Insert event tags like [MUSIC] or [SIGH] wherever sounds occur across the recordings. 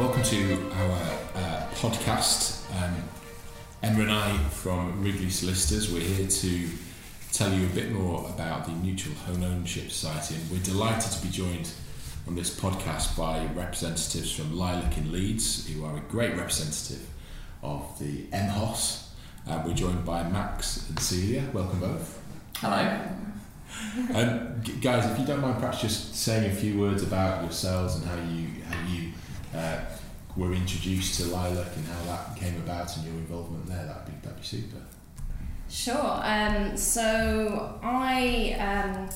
welcome to our uh, podcast. Um, Emma and I from Wrigley Solicitors, we're here to tell you a bit more about the Mutual Home Ownership Society, and we're delighted to be joined on this podcast by representatives from Lilac in Leeds, who are a great representative of the MHOS. Uh, we're joined by Max and Celia. Welcome both. Hello. Um, guys, if you don't mind, perhaps just saying a few words about yourselves and how you how you uh, were introduced to Lilac and how that came about and your involvement there. That'd be that'd be super. Sure. Um, so I um,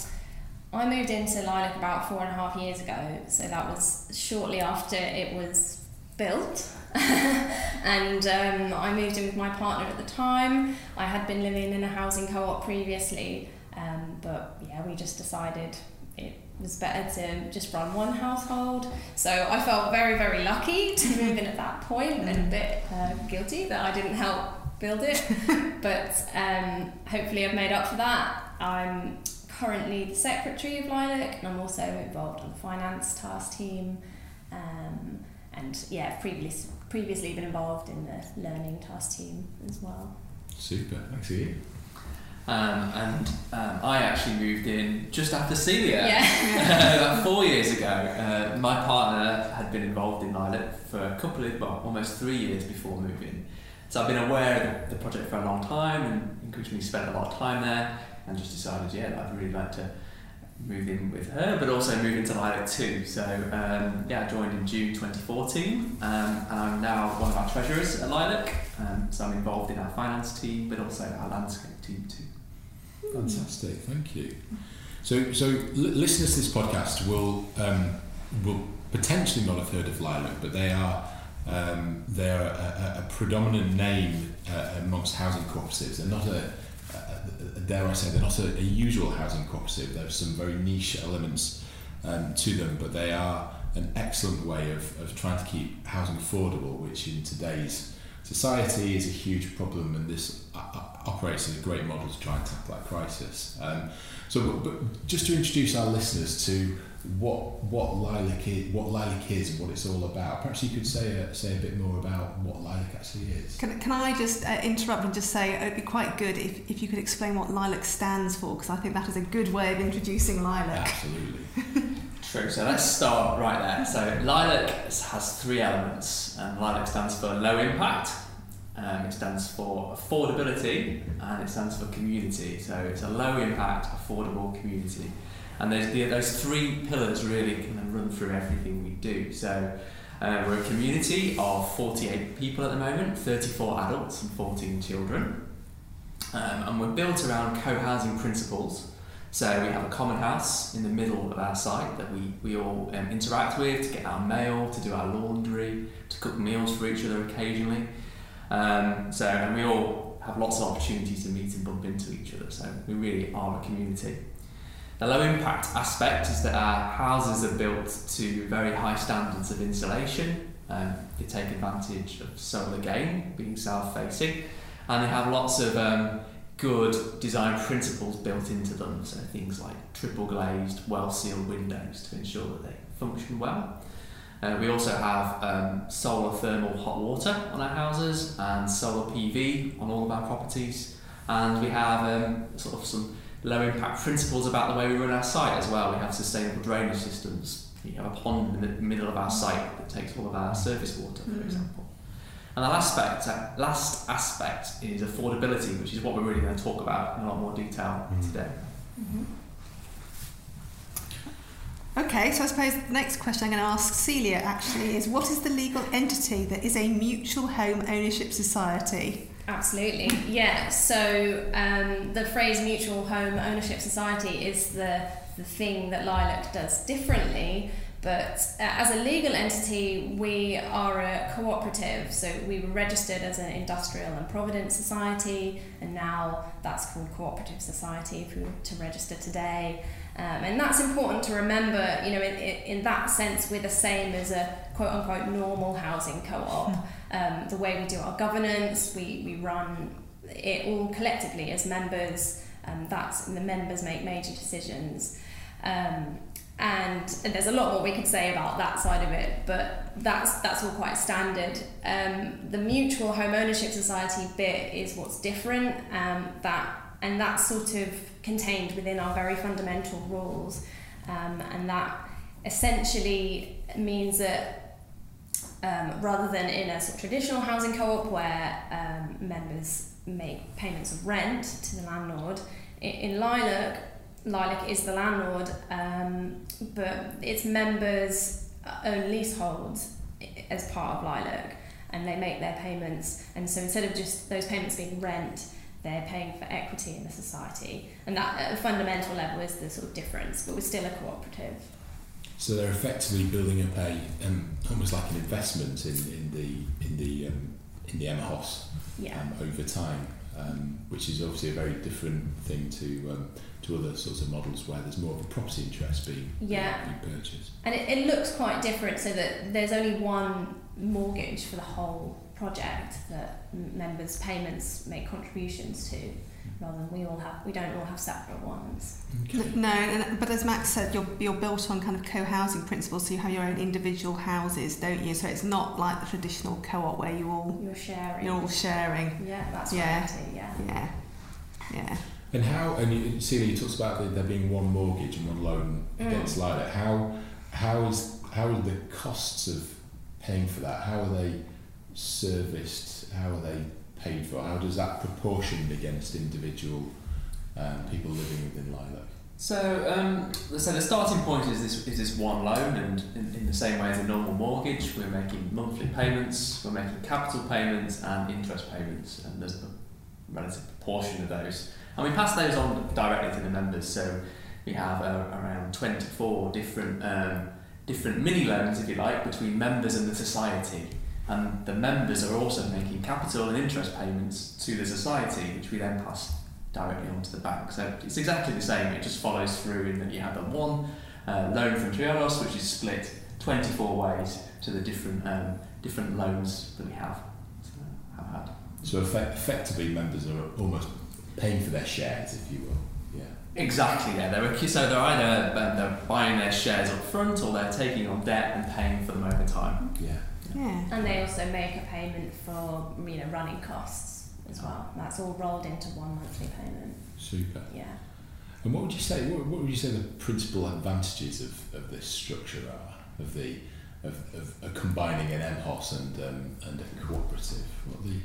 I moved into Lilac about four and a half years ago. So that was shortly after it was built. [LAUGHS] and um, I moved in with my partner at the time. I had been living in a housing co-op previously, um, but yeah, we just decided it was better to just run one household. So I felt very, very lucky to move in at that point and a bit uh, guilty that I didn't help build it. [LAUGHS] but um, hopefully I've made up for that. I'm currently the secretary of Lilac and I'm also involved on the finance task team. Um, and yeah, I've previous, previously been involved in the learning task team as well. Super. Thanks to you. Um, and um, I actually moved in just after Celia, Yeah. [LAUGHS] about four years ago. Uh, my partner had been involved in Lilac for a couple of, well, almost three years before moving. So I've been aware of the project for a long time and increasingly spent a lot of time there and just decided, yeah, I'd really like to move in with her, but also move into Lilac too. So um, yeah, I joined in June 2014 um, and I'm now one of our treasurers at Lilac. Um, so I'm involved in our finance team, but also our landscape team too. Fantastic. Thank you. So so li- listeners to this podcast will um, will potentially not have heard of Lilac, but they are. Um, they're a, a, a predominant name uh, amongst housing cooperatives. They're not a, a, dare I say, they're not a, a usual housing cooperative. There's some very niche elements um, to them, but they are an excellent way of, of trying to keep housing affordable, which in today's society is a huge problem, and this uh, uh, operates as a great model to try and tackle that crisis. Um, so, but, but just to introduce our listeners to what what Lilac is, what Lilac is, and what it's all about. Perhaps you could say a, say a bit more about what Lilac actually is. Can, can I just uh, interrupt and just say it would be quite good if, if you could explain what Lilac stands for, because I think that is a good way of introducing Lilac. Absolutely. [LAUGHS] True. So let's start right there. So Lilac has three elements. Um, Lilac stands for low impact. Um, it stands for affordability and it stands for community. So it's a low impact, affordable community. And those, the, those three pillars really kind of run through everything we do. So uh, we're a community of 48 people at the moment, 34 adults and 14 children. Um, and we're built around co-housing principles. So we have a common house in the middle of our site that we, we all um, interact with to get our mail, to do our laundry, to cook meals for each other occasionally. Um, so and we all have lots of opportunities to meet and bump into each other. So we really are a community. The low impact aspect is that our houses are built to very high standards of insulation. Um, they take advantage of solar gain, being south-facing, and they have lots of um, good design principles built into them. So things like triple glazed, well-sealed windows to ensure that they function well. Uh, we also have um, solar thermal hot water on our houses and solar PV on all of our properties. And we have um, sort of some low impact principles about the way we run our site as well. We have sustainable drainage systems. We have a pond in the middle of our site that takes all of our surface water, for Mhm. example. And the last aspect, last aspect is affordability, which is what we're really going to talk about in a lot more detail Mhm. today. Okay, so I suppose the next question I'm going to ask Celia actually is what is the legal entity that is a mutual home ownership society? Absolutely, yeah. So um, the phrase mutual home ownership society is the, the thing that Lilac does differently. But uh, as a legal entity, we are a cooperative. So we were registered as an industrial and provident society, and now that's called cooperative society if we were to register today. Um, and that's important to remember, you know, in, in, in that sense, we're the same as a quote unquote normal housing co op. Um, the way we do our governance, we, we run it all collectively as members, um, that's the members make major decisions. Um, and there's a lot more we could say about that side of it, but that's that's all quite standard. Um, the mutual home ownership society bit is what's different. Um, that and that's sort of contained within our very fundamental rules, um, and that essentially means that um, rather than in a sort of traditional housing co-op where um, members make payments of rent to the landlord, in, in Lilac Lilac is the landlord, um, but its members own leaseholds as part of Lilac, and they make their payments. And so instead of just those payments being rent, they're paying for equity in the society, and that at a fundamental level is the sort of difference. But we're still a cooperative. So they're effectively building up a um, almost like an investment in, in the in the um, in the MHOS Yeah. um, over time, um, which is obviously a very different thing to um, to other sorts of models where there's more of a property interest being, Yeah. being purchased. And it, it looks quite different so that there's only one mortgage for the whole project that members' payments make contributions to, rather than we all have we don't all have separate ones. Okay. No, but as Max said, you're, you're built on kind of co-housing principles, so you have your own individual houses, don't you? So it's not like the traditional co-op where you all You're sharing. you're all sharing. yeah, that's Yeah. reality, yeah. Yeah, yeah. And how? And you, Celia, you talked about there- there being one mortgage and one loan Mm. against Lilac. How how is how are the costs of paying for that? How are they serviced? How are they paid for? How does that proportion against individual um, people living within Lilac? So, um, so the starting point is this is this one loan, and in, in the same way as a normal mortgage, we're making monthly payments, we're making capital payments and interest payments, and there's a relative proportion of those, and we pass those on directly to the members. So we have uh, around 24 different um, different mini loans, if you like, between members and the society, and the members are also making capital and interest payments to the society, which we then pass directly onto the bank. So it's exactly the same, it just follows through in that you have the one uh, loan from Triodos, which is split 24 ways to the different um, different loans that we have, so, have had. So effect, effectively, members are almost paying for their shares, if you will. Yeah. Exactly, yeah. They're, so they're either um, they're buying their shares up front or they're taking on debt and paying for them over time. Yeah. Yeah. And they also make a payment for you know running costs as well. That's all rolled into one monthly payment. Super. Yeah. And what would you say? What, what would you say the principal advantages of, of this structure are of the of, of, of combining an MHOS and um, and a cooperative? What the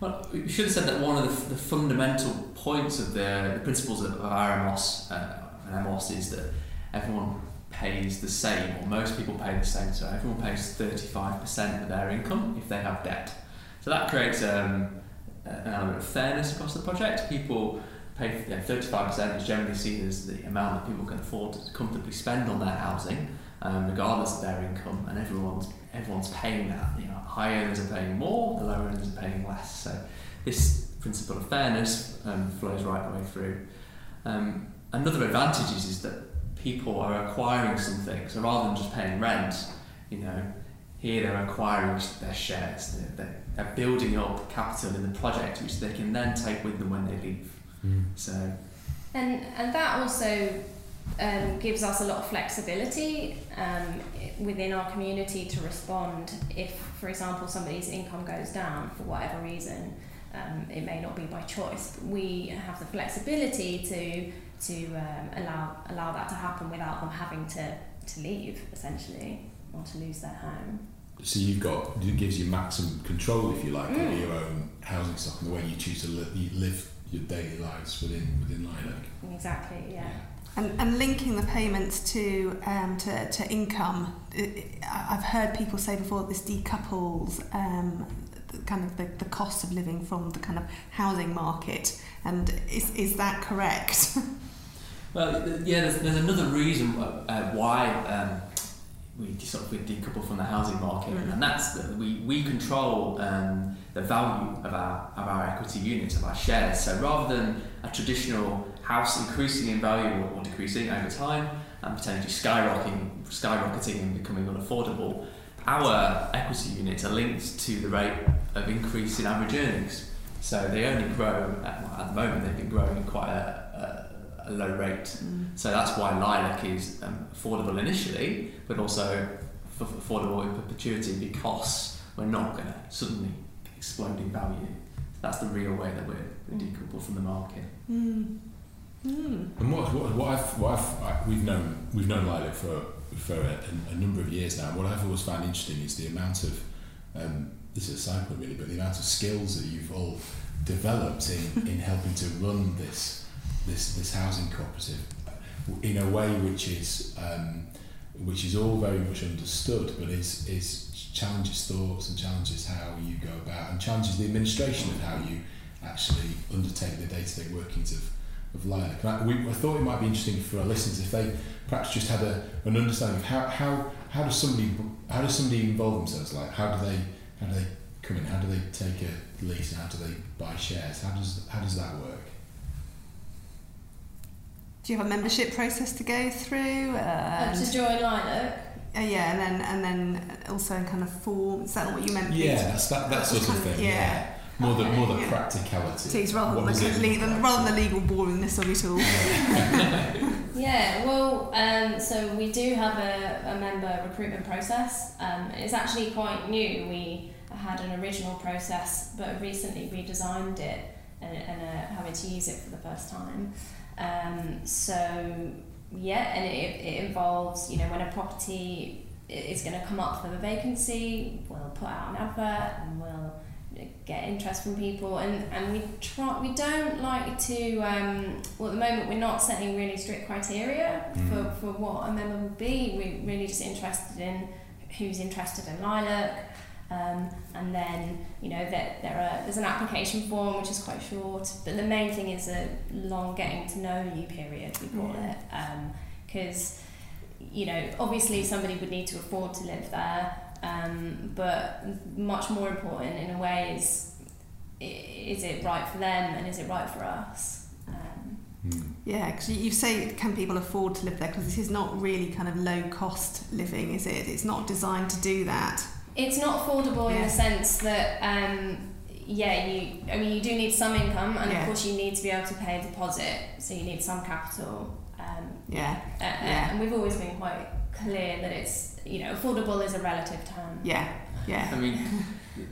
Well, we should have said that one of the, the fundamental points of the, the principles of, of RMOS uh, and MOS is that everyone pays the same, or most people pay the same. So everyone pays 35% of their income if they have debt. So that creates um, an element of fairness across the project. People pay yeah, 35% is generally seen as the amount that people can afford to comfortably spend on their housing, um, regardless of their income, and everyone's everyone's paying that. You know, high earners are paying more, the lower earners are paying less. So this principle of fairness um, flows right the way through. Um, another advantage is, is that people are acquiring something, so rather than just paying rent, you know, here they're acquiring their shares. They're, they're, they're building up capital in the project, which they can then take with them when they leave. So And and that also um, gives us a lot of flexibility um, within our community to respond if, for example, somebody's income goes down for whatever reason. Um, it may not be by choice, but we have the flexibility to to um, allow allow that to happen without them having to, to leave essentially or to lose their home. So you've got it gives you maximum control, if you like, Mm. over your own housing stock and the way you choose to li- you live your daily lives within within Lilac. Exactly, yeah. And, and linking the payments to um, to, to income, I- I- I've heard people say before that this decouples um, the, kind of the, the cost of living from the kind of housing market. And is, is that correct? [LAUGHS] Well, yeah, there's, there's another reason uh, uh, why um, we sort of we decouple from the housing market, Mm. and that's that we, we control um, the value of our, of our equity units, of our shares. So rather than a traditional house increasing in value or, or decreasing over time and potentially skyrocketing, skyrocketing and becoming unaffordable, our equity units are linked to the rate of increase in average earnings. So they only grow, at, well, at the moment they've been growing at quite a, a, a low rate. Mm. So that's why lilac is um, affordable initially, but also f- affordable in perpetuity because we're not going to suddenly explode in value. That's the real way that we're, we're decoupled from the market. Mm. Mm. And what, what, what I've, what I've, I, we've known, we've known Lilac for for a, a, number of years now. What I've always found interesting is the amount of, um, this is a side point really, but the amount of skills that you've all developed in, [LAUGHS] in helping to run this, this, this housing cooperative in a way which is, um, which is all very much understood, but is, is challenges thoughts and challenges how you go about and challenges the administration of how you actually undertake the day-to-day workings of, of Lilac. And I, we, I thought it might be interesting for our listeners if they perhaps just had a, an understanding of how, how, how does somebody how does somebody involve themselves like how do they how do they come in how do they take a lease and how do they buy shares how does how does that work Do you have a membership process to go through? Uh, And, to join Lilac. uh, yeah, and then and then also in kind of form. Is that what you meant? yeah that's that, that sort of kind of- thing yeah. More the more the Yeah. practicality Please, rather than, the, it le- look rather than the legal boringness of it all. [LAUGHS] [LAUGHS] Yeah, well, um, so we do have a, a member recruitment process. Um, it's actually quite new. We had an original process, but recently redesigned it and, and uh, having to use it for the first time. Um, so yeah, and it, it involves you know when a property is going to come up for the vacancy, we'll put out an advert and we'll get interest from people and, and we try we don't like to um, well at the moment we're not setting really strict criteria Mm. for, for what a member would be we're really just interested in who's interested in lilac um, and then you know that there are there's an application form which is quite short but the main thing is a long getting to know you period we call Yeah. it because you know obviously somebody would need to afford to live there um, but much more important in a way is is it right for them and is it right for us um, Mm. Yeah, because you, you say can people afford to live there? Because this is not really kind of low cost living, is it? It's not designed to do that. it's not affordable in the sense that um, yeah you I mean you do need some income and Yeah. of course you need to be able to pay a deposit so you need some capital um, Yeah, uh, Yeah. and we've always been quite clear that it's you know affordable is a relative term yeah, yeah. I mean,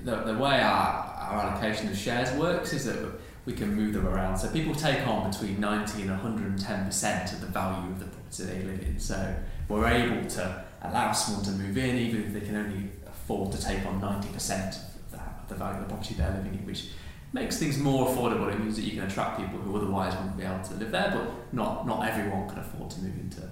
the, the way our, our allocation of shares works is that we can move them around. So people take on between 90 and 110% of the value of the property they live in. So we're able to allow someone to move in even if they can only afford to take on 90% of the, of the value of the property they're living in, which makes things more affordable. It means that you can attract people who otherwise wouldn't be able to live there, but not, not everyone can afford to move into.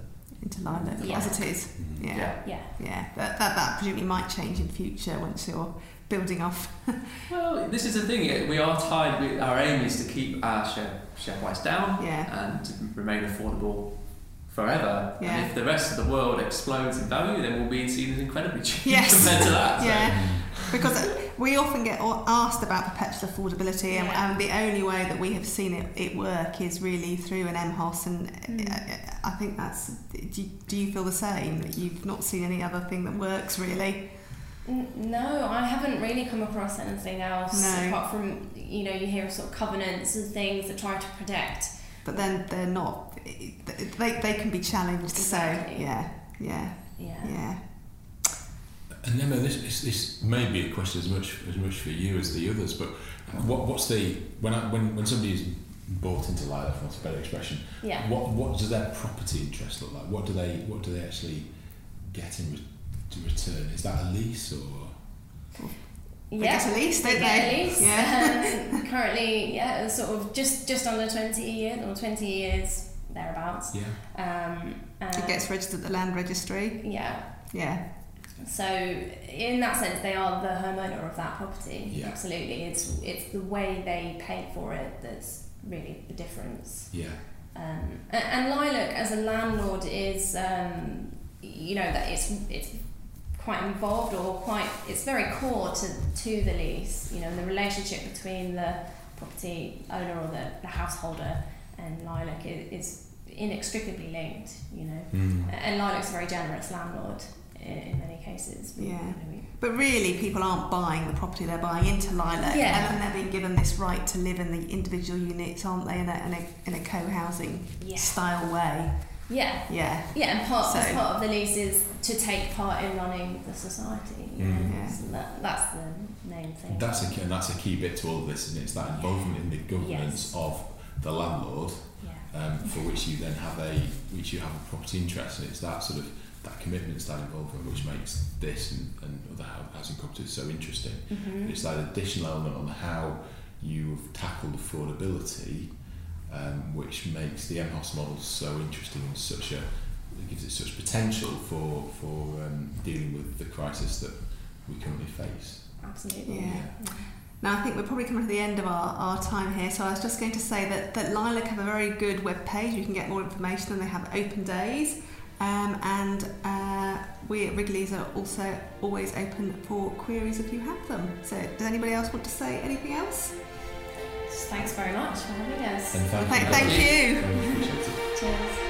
Into lilac Yeah. as it is. Mhm. Yeah, yeah yeah. That, that that presumably might change in future once you're building off. [LAUGHS] Well, this is the thing. We are tied. We, our aim is to keep our share, share price down. Yeah, and to remain affordable forever. Yeah. And if the rest of the world explodes in value, then we'll be seen as incredibly cheap Yes. [LAUGHS] compared to that. So, yeah. Because we often get asked about perpetual affordability, and, Yeah. and the only way that we have seen it, it work is really through an MHOS. And Mm. uh, I think that's. Do you, do you feel the same? That you've not seen any other thing that works really? No, I haven't really come across anything else No. apart from you know you hear sort of covenants and things that try to protect. But then they're not. They, they can be challenged. Exactly. So yeah, yeah, Yeah. yeah. And Emma, this, this, this may be a question as much as much for you as the others, but what, what's the when I, when when somebody is bought into life, for want a better expression, Yeah. what what does their property interest look like? What do they what do they actually get in re- to return? Is that a lease or? They yeah. get a lease, don't They they? get a lease. Yeah. Um, [LAUGHS] currently, yeah, it's sort of just just under twenty years or twenty years thereabouts. Yeah. Um, It gets registered at the land registry. yeah. Yeah, So in that sense, they are the homeowner of that property. Yeah. Absolutely, it's it's the way they pay for it that's really the difference. Yeah. Um, and, and Lilac as a landlord is, um, you know, that it's it's quite involved or quite it's very core to to the lease. You know, the relationship between the property owner or the, the householder and Lilac is, is inextricably linked. You know, Mm. and Lilac's a very generous landlord in, in many cases. Yeah. you know, we- But really, people aren't buying the property; they're buying into Lilac, Yeah. and then they're being given this right to live in the individual units, aren't they? In a in a, in a co-housing Yeah. style way. Yeah. Yeah. Yeah, and part, as So- part of the lease is to take part in running the society. You know, Mm. Yeah. so that, that's the main thing. That's a key, and that's a key bit to all of this, and it's that involvement in the governance Yes. of the landlord, yeah. um, for which you then have a which you have a property interest, and it's that sort of that commitment, it's that involvement, which makes this and, and other housing properties so interesting. Mm-hmm. It's that additional element on how you've tackled affordability, um, which makes the MHOS model so interesting and such a it gives it such potential for for um, dealing with the crisis that we currently face. Absolutely. Yeah. Now, I think we're probably coming to the end of our, our time here, so I was just going to say that, that Lilac have a very good web page. You can get more information and they have open days. Um, and uh, we at Wrigleys are also always open for queries if you have them. So, does anybody else want to say anything else? Thanks very much for having us. And thank, Thank, you. thank you. much. Very much appreciated. Cheers.